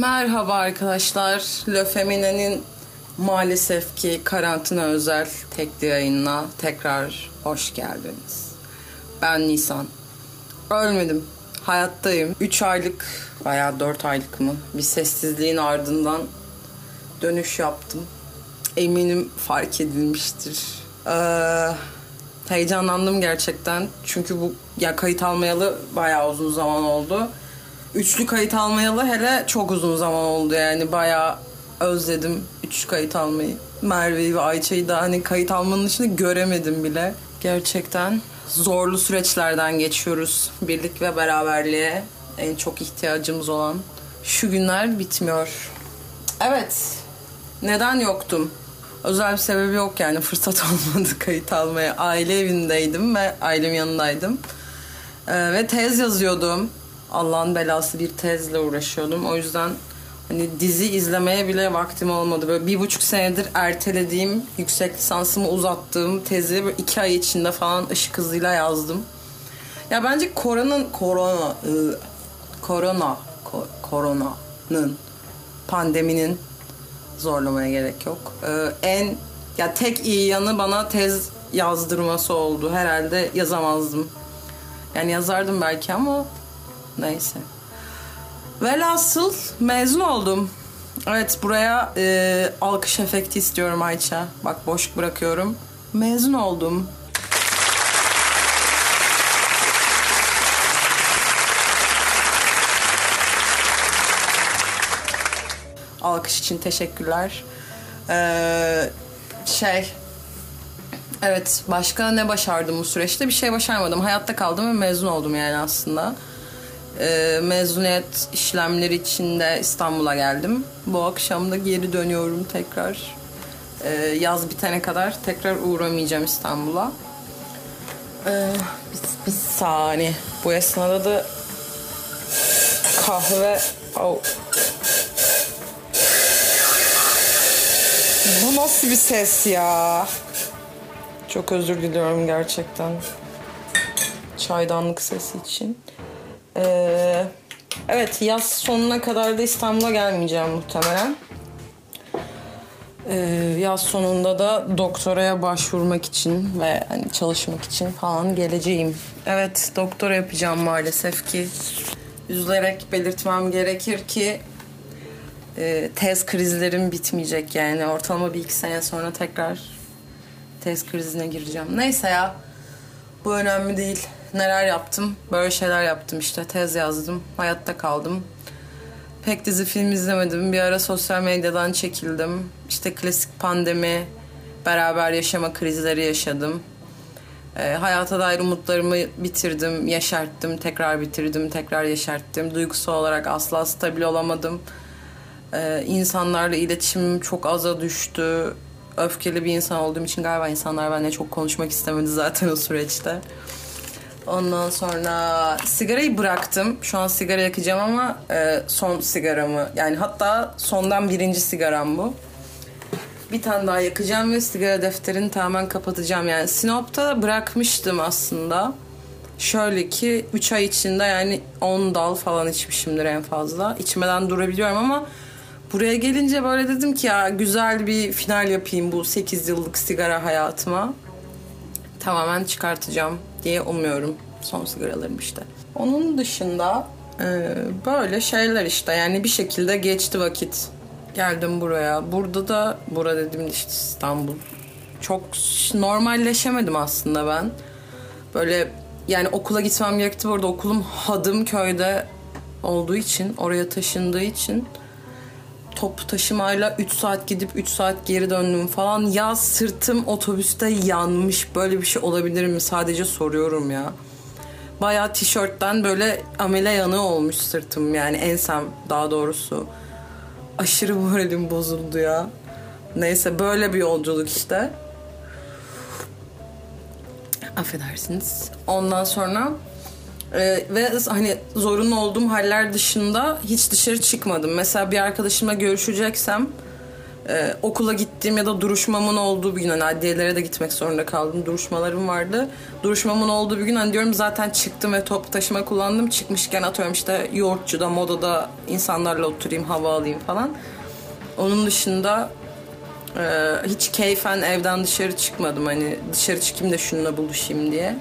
Merhaba arkadaşlar. Le maalesef ki karantina özel tekli yayınına tekrar hoş geldiniz. Ben Nisan. Ölmedim. Hayattayım. 3 aylık veya 4 aylık mı bir sessizliğin ardından dönüş yaptım. Eminim fark edilmiştir. Ee, heyecanlandım gerçekten. Çünkü bu ya kayıt almayalı bayağı uzun zaman oldu. Üçlü kayıt almayalı hele çok uzun zaman oldu yani bayağı özledim üç kayıt almayı. Merve'yi ve Ayça'yı da hani kayıt almanın dışında göremedim bile. Gerçekten zorlu süreçlerden geçiyoruz. Birlik ve beraberliğe en çok ihtiyacımız olan şu günler bitmiyor. Evet. Neden yoktum? Özel bir sebebi yok yani fırsat olmadı kayıt almaya. Aile evindeydim ve ailem yanındaydım. Ee, ve tez yazıyordum. Allah'ın belası bir tezle uğraşıyordum. O yüzden hani dizi izlemeye bile vaktim olmadı. Böyle bir buçuk senedir ertelediğim, yüksek lisansımı uzattığım tezi böyle iki ay içinde falan ışık hızıyla yazdım. Ya bence koronanın korona ıı, korona ko, koronanın pandeminin zorlamaya gerek yok. Ee, en ya tek iyi yanı bana tez yazdırması oldu. Herhalde yazamazdım. Yani yazardım belki ama neyse. Velhasıl mezun oldum. Evet buraya e, alkış efekti istiyorum Ayça. Bak boş bırakıyorum. Mezun oldum. Alkış için teşekkürler. Ee, şey Evet başka ne başardım bu süreçte? Bir şey başarmadım. Hayatta kaldım ve mezun oldum yani aslında. Ee, mezuniyet işlemleri için de İstanbul'a geldim. Bu akşam da geri dönüyorum tekrar. Ee, yaz bitene kadar tekrar uğramayacağım İstanbul'a. Ee, bir, bir saniye. Bu esnada da kahve... Oh. Bu nasıl bir ses ya? Çok özür diliyorum gerçekten. Çaydanlık sesi için. Ee, evet yaz sonuna kadar da İstanbul'a gelmeyeceğim muhtemelen. Ee, yaz sonunda da doktoraya başvurmak için ve hani çalışmak için falan geleceğim. Evet doktora yapacağım maalesef ki. Üzülerek belirtmem gerekir ki e, tez krizlerim bitmeyecek yani. Ortalama bir iki sene sonra tekrar tez krizine gireceğim. Neyse ya. Bu önemli değil. Neler yaptım? Böyle şeyler yaptım işte. Tez yazdım. Hayatta kaldım. Pek dizi film izlemedim. Bir ara sosyal medyadan çekildim. İşte klasik pandemi, beraber yaşama krizleri yaşadım. E, hayata dair umutlarımı bitirdim, yaşarttım, tekrar bitirdim, tekrar yaşarttım. Duygusal olarak asla stabil olamadım. E, insanlarla iletişimim çok aza düştü öfkeli bir insan olduğum için galiba insanlar benimle çok konuşmak istemedi zaten o süreçte. Ondan sonra sigarayı bıraktım. Şu an sigara yakacağım ama e, son sigaramı. Yani hatta sondan birinci sigaram bu. Bir tane daha yakacağım ve sigara defterini tamamen kapatacağım. Yani Sinop'ta bırakmıştım aslında. Şöyle ki 3 ay içinde yani 10 dal falan içmişimdir en fazla. İçmeden durabiliyorum ama Buraya gelince böyle dedim ki ya güzel bir final yapayım bu 8 yıllık sigara hayatıma. Tamamen çıkartacağım diye umuyorum. Son sigaralarım işte. Onun dışında e, böyle şeyler işte yani bir şekilde geçti vakit. Geldim buraya. Burada da, burada dedim işte İstanbul. Çok normalleşemedim aslında ben. Böyle yani okula gitmem gerekti. Burada okulum Hadım köyde olduğu için, oraya taşındığı için top taşımayla 3 saat gidip 3 saat geri döndüm falan. Ya sırtım otobüste yanmış. Böyle bir şey olabilir mi? Sadece soruyorum ya. Bayağı tişörtten böyle amele yanı olmuş sırtım yani ensem daha doğrusu. Aşırı moralim bozuldu ya. Neyse böyle bir yolculuk işte. Affedersiniz. Ondan sonra ee, ve hani zorunlu olduğum haller dışında hiç dışarı çıkmadım. Mesela bir arkadaşımla görüşeceksem Ee, okula gittiğim ya da duruşmamın olduğu bir gün hani adliyelere de gitmek zorunda kaldım. Duruşmalarım vardı. Duruşmamın olduğu bir gün hani diyorum zaten çıktım ve top taşıma kullandım. Çıkmışken atıyorum işte yoğurtçuda, modada insanlarla oturayım, hava alayım falan. Onun dışında e, hiç keyfen evden dışarı çıkmadım. Hani dışarı çıkayım da şununla buluşayım diye.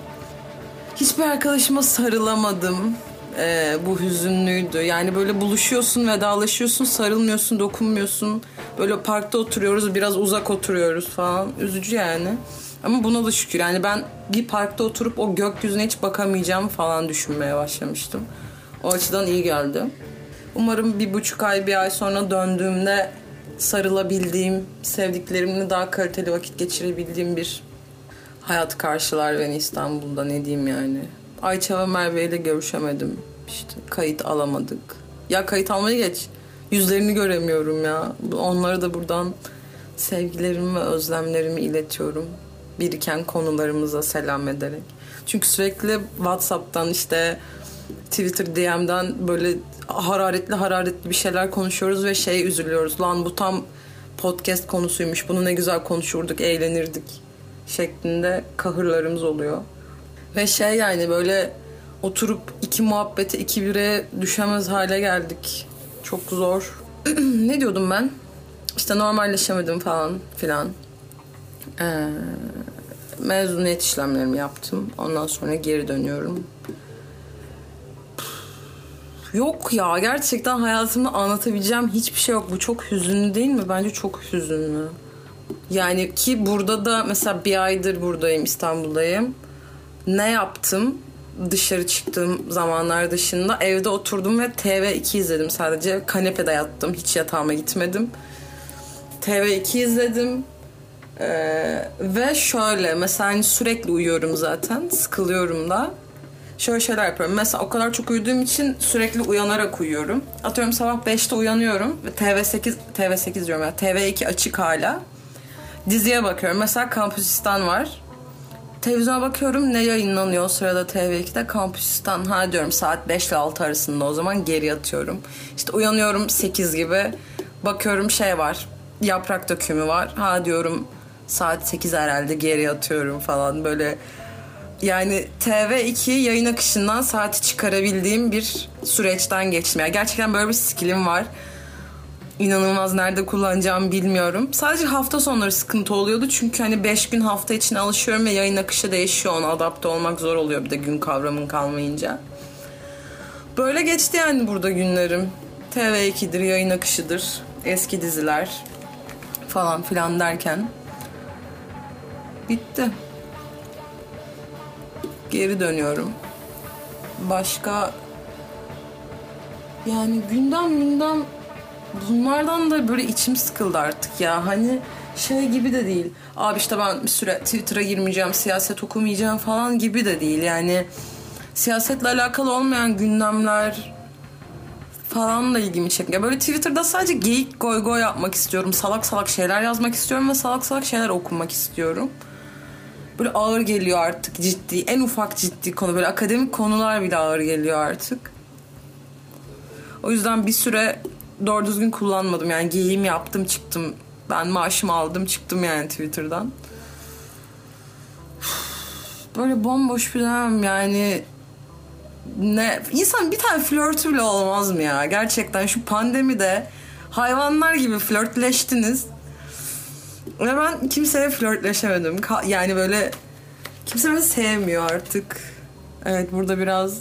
Hiçbir arkadaşıma sarılamadım. Ee, bu hüzünlüydü. Yani böyle buluşuyorsun, vedalaşıyorsun, sarılmıyorsun, dokunmuyorsun. Böyle parkta oturuyoruz, biraz uzak oturuyoruz falan. Üzücü yani. Ama buna da şükür. Yani ben bir parkta oturup o gökyüzüne hiç bakamayacağım falan düşünmeye başlamıştım. O açıdan iyi geldi. Umarım bir buçuk ay, bir ay sonra döndüğümde sarılabildiğim, sevdiklerimle daha kaliteli vakit geçirebildiğim bir hayat karşılar beni İstanbul'da ne diyeyim yani. Ayça ve Merve ile görüşemedim. İşte kayıt alamadık. Ya kayıt almayı geç. Yüzlerini göremiyorum ya. Onlara da buradan sevgilerimi ve özlemlerimi iletiyorum. Biriken konularımıza selam ederek. Çünkü sürekli WhatsApp'tan işte Twitter DM'den böyle hararetli hararetli bir şeyler konuşuyoruz ve şey üzülüyoruz. Lan bu tam podcast konusuymuş. Bunu ne güzel konuşurduk, eğlenirdik şeklinde kahırlarımız oluyor. Ve şey yani böyle oturup iki muhabbete iki bire düşemez hale geldik. Çok zor. ne diyordum ben? İşte normalleşemedim falan filan. Ee, mezuniyet işlemlerimi yaptım. Ondan sonra geri dönüyorum. Yok ya gerçekten hayatımda anlatabileceğim hiçbir şey yok. Bu çok hüzünlü değil mi? Bence çok hüzünlü. Yani ki burada da mesela bir aydır buradayım İstanbul'dayım. Ne yaptım? Dışarı çıktığım zamanlar dışında evde oturdum ve TV2 izledim sadece. Kanepede yattım. Hiç yatağıma gitmedim. TV2 izledim. Ee, ve şöyle mesela hani sürekli uyuyorum zaten. Sıkılıyorum da. Şöyle şeyler yapıyorum. Mesela o kadar çok uyuduğum için sürekli uyanarak uyuyorum. Atıyorum sabah 5'te uyanıyorum ve TV8 TV8 diyorum ya. TV2 açık hala diziye bakıyorum. Mesela Kampüsistan var. Televizyona bakıyorum ne yayınlanıyor o sırada TV2'de Kampüsistan. Ha diyorum saat 5 ile 6 arasında o zaman geri yatıyorum. İşte uyanıyorum 8 gibi. Bakıyorum şey var. Yaprak dökümü var. Ha diyorum saat 8 herhalde geri yatıyorum falan böyle. Yani TV2 yayın akışından saati çıkarabildiğim bir süreçten geçtim. Yani gerçekten böyle bir skillim var inanılmaz nerede kullanacağımı bilmiyorum. Sadece hafta sonları sıkıntı oluyordu. Çünkü hani 5 gün hafta içine alışıyorum ve yayın akışı değişiyor. Ona adapte olmak zor oluyor bir de gün kavramın kalmayınca. Böyle geçti yani burada günlerim. TV2'dir, yayın akışıdır, eski diziler falan filan derken bitti. Geri dönüyorum. Başka yani gündem gündem bunlardan da böyle içim sıkıldı artık ya. Hani şey gibi de değil. Abi işte ben bir süre Twitter'a girmeyeceğim, siyaset okumayacağım falan gibi de değil. Yani siyasetle alakalı olmayan gündemler falan da ilgimi çekiyor. Böyle Twitter'da sadece geyik goy goy yapmak istiyorum. Salak salak şeyler yazmak istiyorum ve salak salak şeyler okumak istiyorum. Böyle ağır geliyor artık ciddi. En ufak ciddi konu. Böyle akademik konular bile ağır geliyor artık. O yüzden bir süre doğru düzgün kullanmadım. Yani giyim yaptım çıktım. Ben maaşımı aldım çıktım yani Twitter'dan. Böyle bomboş bir dönem yani ne insan bir tane flörtü bile olmaz mı ya? Gerçekten şu pandemide hayvanlar gibi flörtleştiniz. Ve ben kimseye flörtleşemedim. Yani böyle kimse beni sevmiyor artık. Evet burada biraz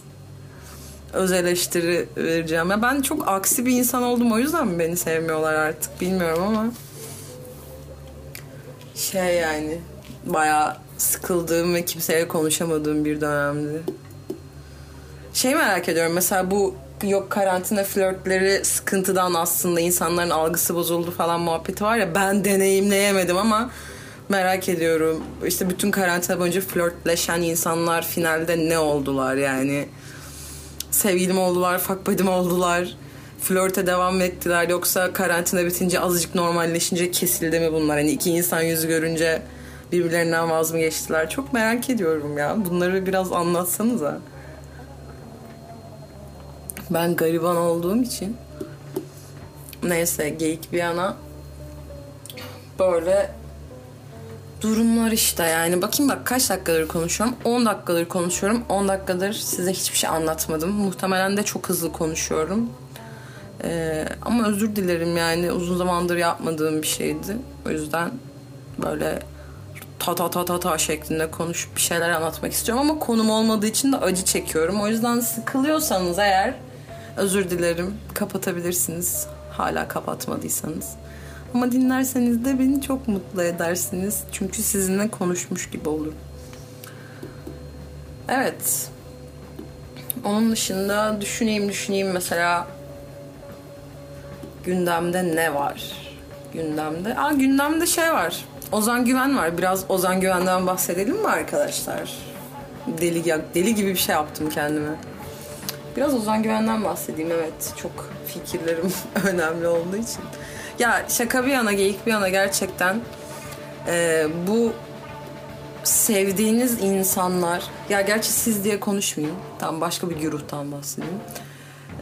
öz eleştiri vereceğim. Ya ben çok aksi bir insan oldum o yüzden mi beni sevmiyorlar artık bilmiyorum ama şey yani bayağı sıkıldığım ve kimseyle konuşamadığım bir dönemdi. Şey merak ediyorum mesela bu yok karantina flörtleri sıkıntıdan aslında insanların algısı bozuldu falan muhabbeti var ya ben deneyimleyemedim ama merak ediyorum. İşte bütün karantina boyunca flörtleşen insanlar finalde ne oldular yani? Sevgilim oldular, fuck buddy'm oldular. Flörte devam ettiler yoksa karantina bitince azıcık normalleşince kesildi mi bunlar? Hani iki insan yüzü görünce birbirlerinden vaz mı geçtiler? Çok merak ediyorum ya. Bunları biraz anlatsanıza. Ben gariban olduğum için neyse geyik bir yana böyle durumlar işte yani. Bakayım bak kaç dakikadır konuşuyorum. 10 dakikadır konuşuyorum. 10 dakikadır size hiçbir şey anlatmadım. Muhtemelen de çok hızlı konuşuyorum. Ee, ama özür dilerim yani uzun zamandır yapmadığım bir şeydi. O yüzden böyle ta ta ta ta ta şeklinde konuşup bir şeyler anlatmak istiyorum ama konum olmadığı için de acı çekiyorum. O yüzden sıkılıyorsanız eğer özür dilerim kapatabilirsiniz. Hala kapatmadıysanız. Ama dinlerseniz de beni çok mutlu edersiniz. Çünkü sizinle konuşmuş gibi olurum. Evet. Onun dışında düşüneyim düşüneyim mesela gündemde ne var? Gündemde. Aa gündemde şey var. Ozan Güven var. Biraz Ozan Güven'den bahsedelim mi arkadaşlar? Deli deli gibi bir şey yaptım kendime. Biraz Ozan Güven'den bahsedeyim evet. Çok fikirlerim önemli olduğu için. Ya şaka bir yana geyik bir yana gerçekten e, bu sevdiğiniz insanlar ya gerçi siz diye konuşmayayım. Tam başka bir gruptan bahsedeyim.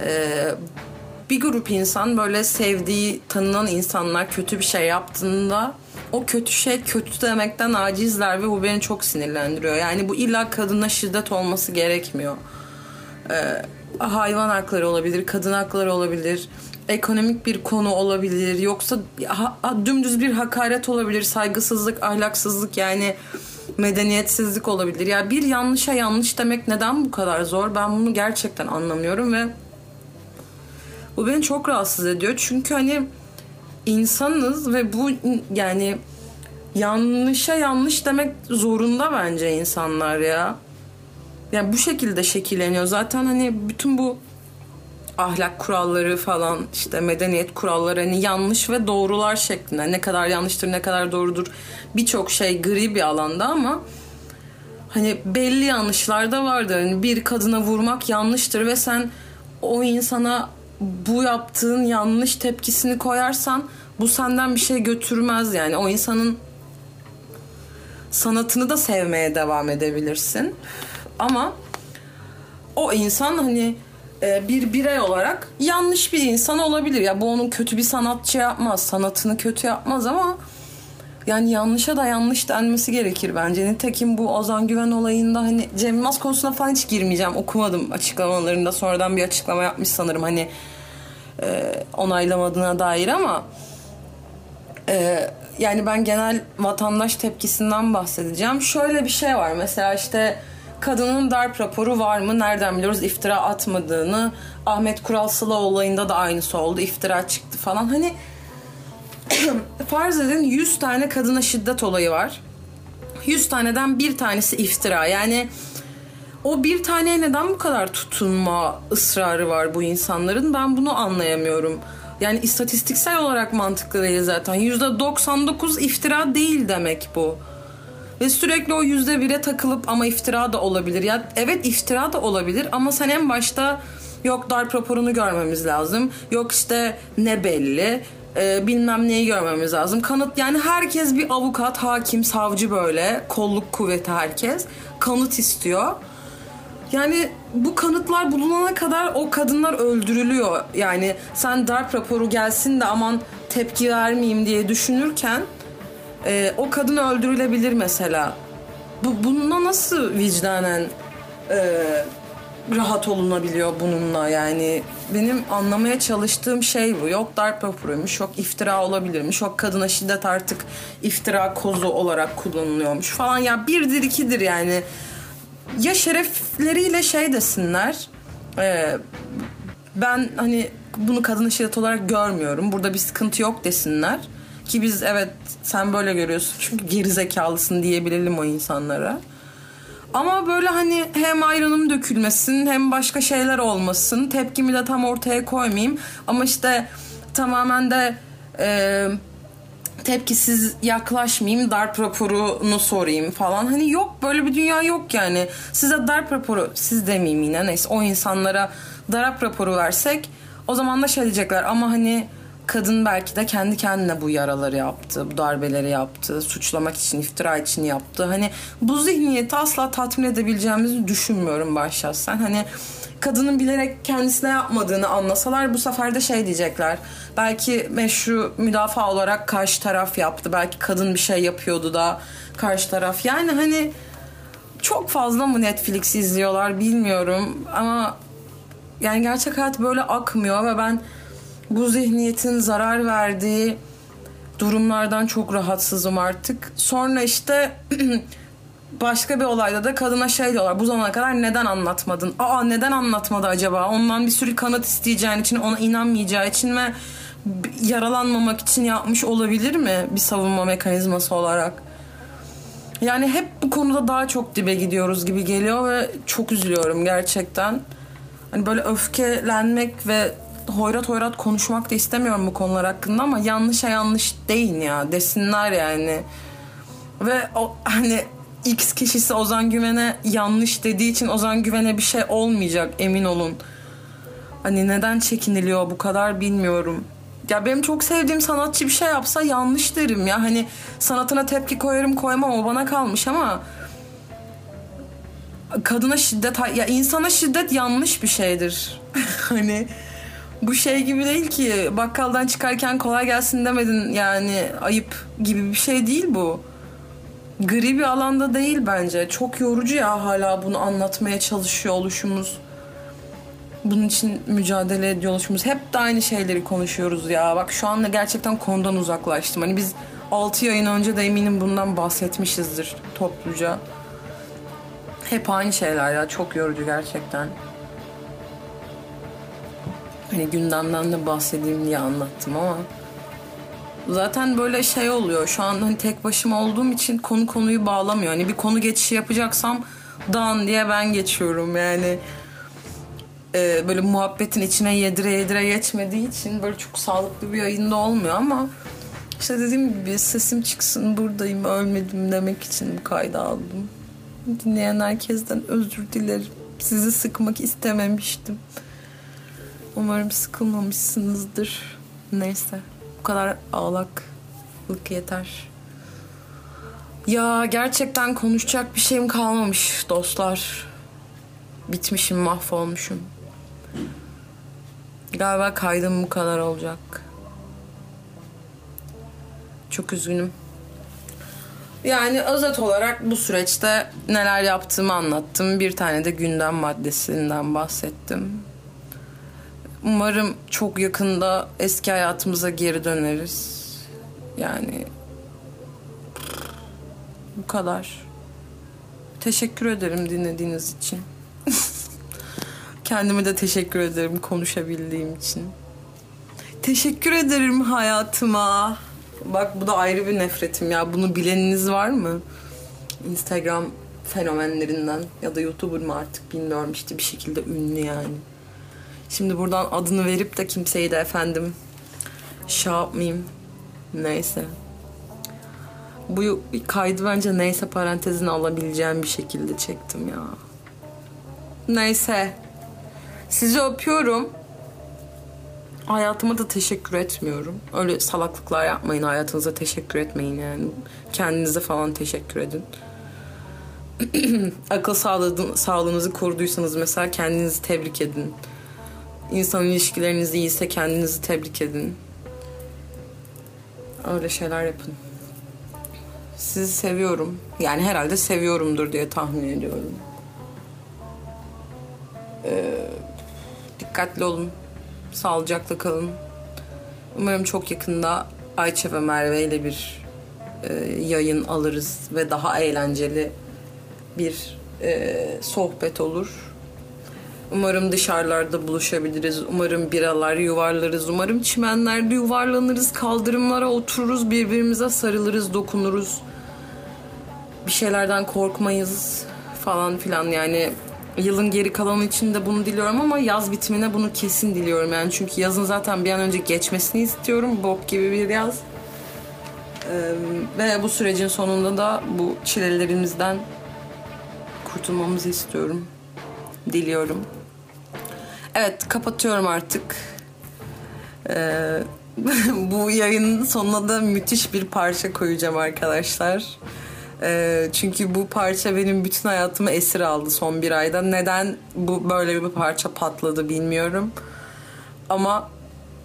E, bir grup insan böyle sevdiği, tanınan insanlar kötü bir şey yaptığında o kötü şey kötü demekten acizler ve bu beni çok sinirlendiriyor. Yani bu illa kadına şiddet olması gerekmiyor. Ee, hayvan hakları olabilir, kadın hakları olabilir, ekonomik bir konu olabilir, yoksa ha, dümdüz bir hakaret olabilir, saygısızlık, ahlaksızlık yani medeniyetsizlik olabilir. Ya bir yanlışa yanlış demek neden bu kadar zor? Ben bunu gerçekten anlamıyorum ve bu beni çok rahatsız ediyor. Çünkü hani insanız ve bu yani yanlışa yanlış demek zorunda bence insanlar ya. Yani bu şekilde şekilleniyor. Zaten hani bütün bu ahlak kuralları falan işte medeniyet kuralları hani yanlış ve doğrular şeklinde. Ne kadar yanlıştır ne kadar doğrudur birçok şey gri bir alanda ama hani belli yanlışlar da vardır. Hani bir kadına vurmak yanlıştır ve sen o insana bu yaptığın yanlış tepkisini koyarsan bu senden bir şey götürmez yani. O insanın sanatını da sevmeye devam edebilirsin. Ama o insan hani bir birey olarak yanlış bir insan olabilir. Ya bu onun kötü bir sanatçı yapmaz, sanatını kötü yapmaz ama yani yanlışa da yanlış denmesi gerekir bence. Nitekim bu Ozan Güven olayında hani Cem Yılmaz konusuna falan hiç girmeyeceğim. Okumadım açıklamalarında. Sonradan bir açıklama yapmış sanırım hani e, onaylamadığına dair ama e, yani ben genel vatandaş tepkisinden bahsedeceğim. Şöyle bir şey var mesela işte kadının darp raporu var mı? Nereden biliyoruz iftira atmadığını? Ahmet Kural Sıla olayında da aynısı oldu. İftira çıktı falan. Hani farz edin 100 tane kadına şiddet olayı var. 100 taneden bir tanesi iftira. Yani o bir taneye neden bu kadar tutunma ısrarı var bu insanların? Ben bunu anlayamıyorum. Yani istatistiksel olarak mantıklı değil zaten. %99 iftira değil demek bu. Ve sürekli o yüzde bire takılıp ama iftira da olabilir. Ya evet iftira da olabilir ama sen en başta yok darp raporunu görmemiz lazım. Yok işte ne belli e, bilmem neyi görmemiz lazım. Kanıt yani herkes bir avukat, hakim, savcı böyle kolluk kuvveti herkes kanıt istiyor. Yani bu kanıtlar bulunana kadar o kadınlar öldürülüyor. Yani sen darp raporu gelsin de aman tepki vermeyeyim diye düşünürken e, o kadın öldürülebilir mesela. Bu bununla nasıl vicdanen e, rahat olunabiliyor bununla yani benim anlamaya çalıştığım şey bu. Yok darp raporuymuş, yok iftira olabilirmiş, yok kadına şiddet artık iftira kozu olarak kullanılıyormuş falan. Ya birdir ikidir yani. Ya şerefleriyle şey desinler, e, ben hani bunu kadına şiddet olarak görmüyorum, burada bir sıkıntı yok desinler. Ki biz evet sen böyle görüyorsun çünkü geri zekalısın diyebilelim o insanlara. Ama böyle hani hem ayranım dökülmesin hem başka şeyler olmasın. Tepkimi de tam ortaya koymayayım. Ama işte tamamen de e, tepkisiz yaklaşmayayım. Darp raporunu sorayım falan. Hani yok böyle bir dünya yok yani. Size darp raporu siz demeyeyim yine neyse o insanlara darp raporu versek o zaman da şey diyecekler ama hani kadın belki de kendi kendine bu yaraları yaptı, bu darbeleri yaptı, suçlamak için, iftira için yaptı. Hani bu zihniyeti asla tatmin edebileceğimizi düşünmüyorum başşahsen. Hani kadının bilerek kendisine yapmadığını anlasalar bu sefer de şey diyecekler. Belki meşru müdafaa olarak karşı taraf yaptı. Belki kadın bir şey yapıyordu da karşı taraf. Yani hani çok fazla mı Netflix izliyorlar bilmiyorum ama yani gerçek hayat böyle akmıyor ve ben bu zihniyetin zarar verdiği durumlardan çok rahatsızım artık. Sonra işte başka bir olayda da kadına şey diyorlar. Bu zamana kadar neden anlatmadın? Aa neden anlatmadı acaba? Ondan bir sürü kanıt isteyeceğin için, ona inanmayacağı için ve yaralanmamak için yapmış olabilir mi bir savunma mekanizması olarak? Yani hep bu konuda daha çok dibe gidiyoruz gibi geliyor ve çok üzülüyorum gerçekten. Hani böyle öfkelenmek ve hoyrat hoyrat konuşmak da istemiyorum bu konular hakkında ama yanlışa yanlış deyin ya desinler yani. Ve o hani X kişisi Ozan Güven'e yanlış dediği için Ozan Güven'e bir şey olmayacak emin olun. Hani neden çekiniliyor bu kadar bilmiyorum. Ya benim çok sevdiğim sanatçı bir şey yapsa yanlış derim ya. Hani sanatına tepki koyarım koymam o bana kalmış ama kadına şiddet ya insana şiddet yanlış bir şeydir. hani bu şey gibi değil ki bakkaldan çıkarken kolay gelsin demedin yani ayıp gibi bir şey değil bu. Gri bir alanda değil bence. Çok yorucu ya hala bunu anlatmaya çalışıyor oluşumuz. Bunun için mücadele ediyor oluşumuz. Hep de aynı şeyleri konuşuyoruz ya. Bak şu anda gerçekten konudan uzaklaştım. Hani biz 6 yayın önce de eminim bundan bahsetmişizdir topluca. Hep aynı şeyler ya. Çok yorucu gerçekten. Hani gündemden de bahsedeyim diye anlattım ama zaten böyle şey oluyor. Şu an hani tek başıma olduğum için konu konuyu bağlamıyor. Hani bir konu geçişi yapacaksam dan diye ben geçiyorum yani. Ee, böyle muhabbetin içine yedire yedire geçmediği için böyle çok sağlıklı bir yayında olmuyor ama işte dediğim gibi sesim çıksın buradayım ölmedim demek için bu kaydı aldım. Dinleyen herkesten özür dilerim. Sizi sıkmak istememiştim. Umarım sıkılmamışsınızdır. Neyse. Bu kadar ağlaklık yeter. Ya gerçekten konuşacak bir şeyim kalmamış dostlar. Bitmişim, mahvolmuşum. Galiba kaydım bu kadar olacak. Çok üzgünüm. Yani özet olarak bu süreçte neler yaptığımı anlattım. Bir tane de gündem maddesinden bahsettim. Umarım çok yakında eski hayatımıza geri döneriz. Yani bu kadar. Teşekkür ederim dinlediğiniz için. Kendime de teşekkür ederim konuşabildiğim için. Teşekkür ederim hayatıma. Bak bu da ayrı bir nefretim ya. Bunu bileniniz var mı? Instagram fenomenlerinden ya da YouTuber mı artık bilmiyorum işte bir şekilde ünlü yani. Şimdi buradan adını verip de kimseyi de efendim şey yapmayayım. Neyse. Bu kaydı bence neyse parantezine alabileceğim bir şekilde çektim ya. Neyse. Sizi öpüyorum. Hayatıma da teşekkür etmiyorum. Öyle salaklıklar yapmayın. Hayatınıza teşekkür etmeyin yani. Kendinize falan teşekkür edin. Akıl sağlığı, sağlığınızı koruduysanız mesela kendinizi tebrik edin. İnsan ilişkileriniz iyiyse kendinizi tebrik edin. Öyle şeyler yapın. Sizi seviyorum. Yani herhalde seviyorumdur diye tahmin ediyorum. Ee, dikkatli olun. Sağlıcakla kalın. Umarım çok yakında Ayça ve Merve ile bir e, yayın alırız ve daha eğlenceli bir e, sohbet olur. Umarım dışarılarda buluşabiliriz. Umarım biralar yuvarlarız. Umarım çimenlerde yuvarlanırız. Kaldırımlara otururuz. Birbirimize sarılırız, dokunuruz. Bir şeylerden korkmayız falan filan. Yani yılın geri kalanı için de bunu diliyorum ama yaz bitimine bunu kesin diliyorum. Yani çünkü yazın zaten bir an önce geçmesini istiyorum. Bok gibi bir yaz. Ee, ve bu sürecin sonunda da bu çilelerimizden kurtulmamızı istiyorum. Diliyorum. Evet kapatıyorum artık. Ee, bu yayının sonuna da müthiş bir parça koyacağım arkadaşlar. Ee, çünkü bu parça benim bütün hayatımı esir aldı son bir ayda. Neden bu böyle bir parça patladı bilmiyorum. Ama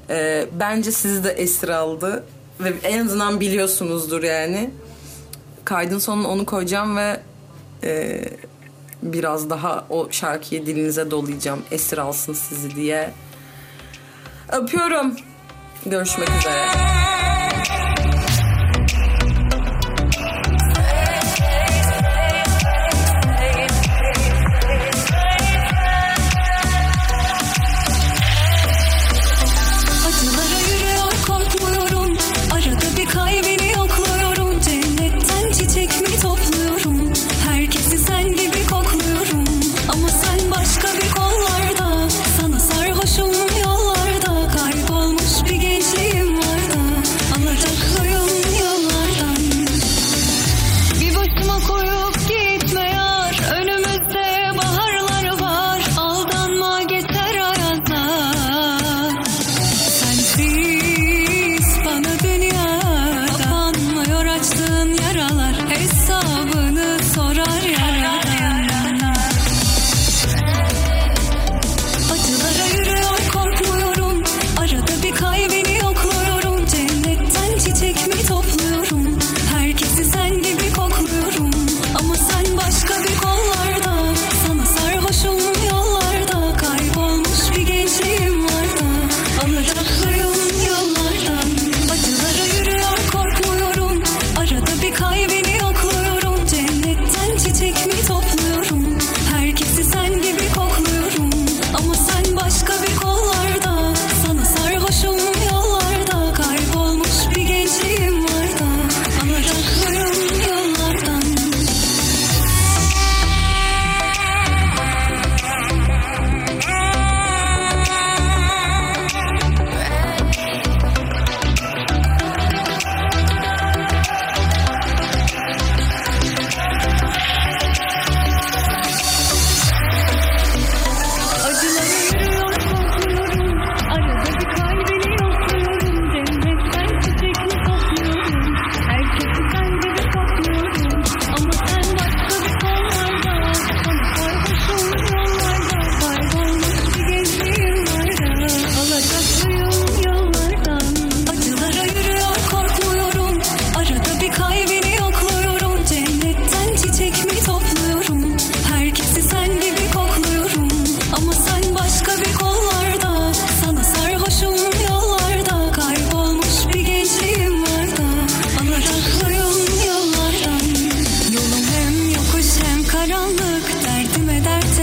e, bence sizi de esir aldı. Ve en azından biliyorsunuzdur yani. Kaydın sonuna onu koyacağım ve... E, biraz daha o şarkıyı dilinize dolayacağım. Esir alsın sizi diye. Öpüyorum. Görüşmek üzere.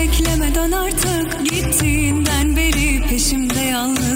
Beklemeden artık gittiğinden beri peşimde yalnız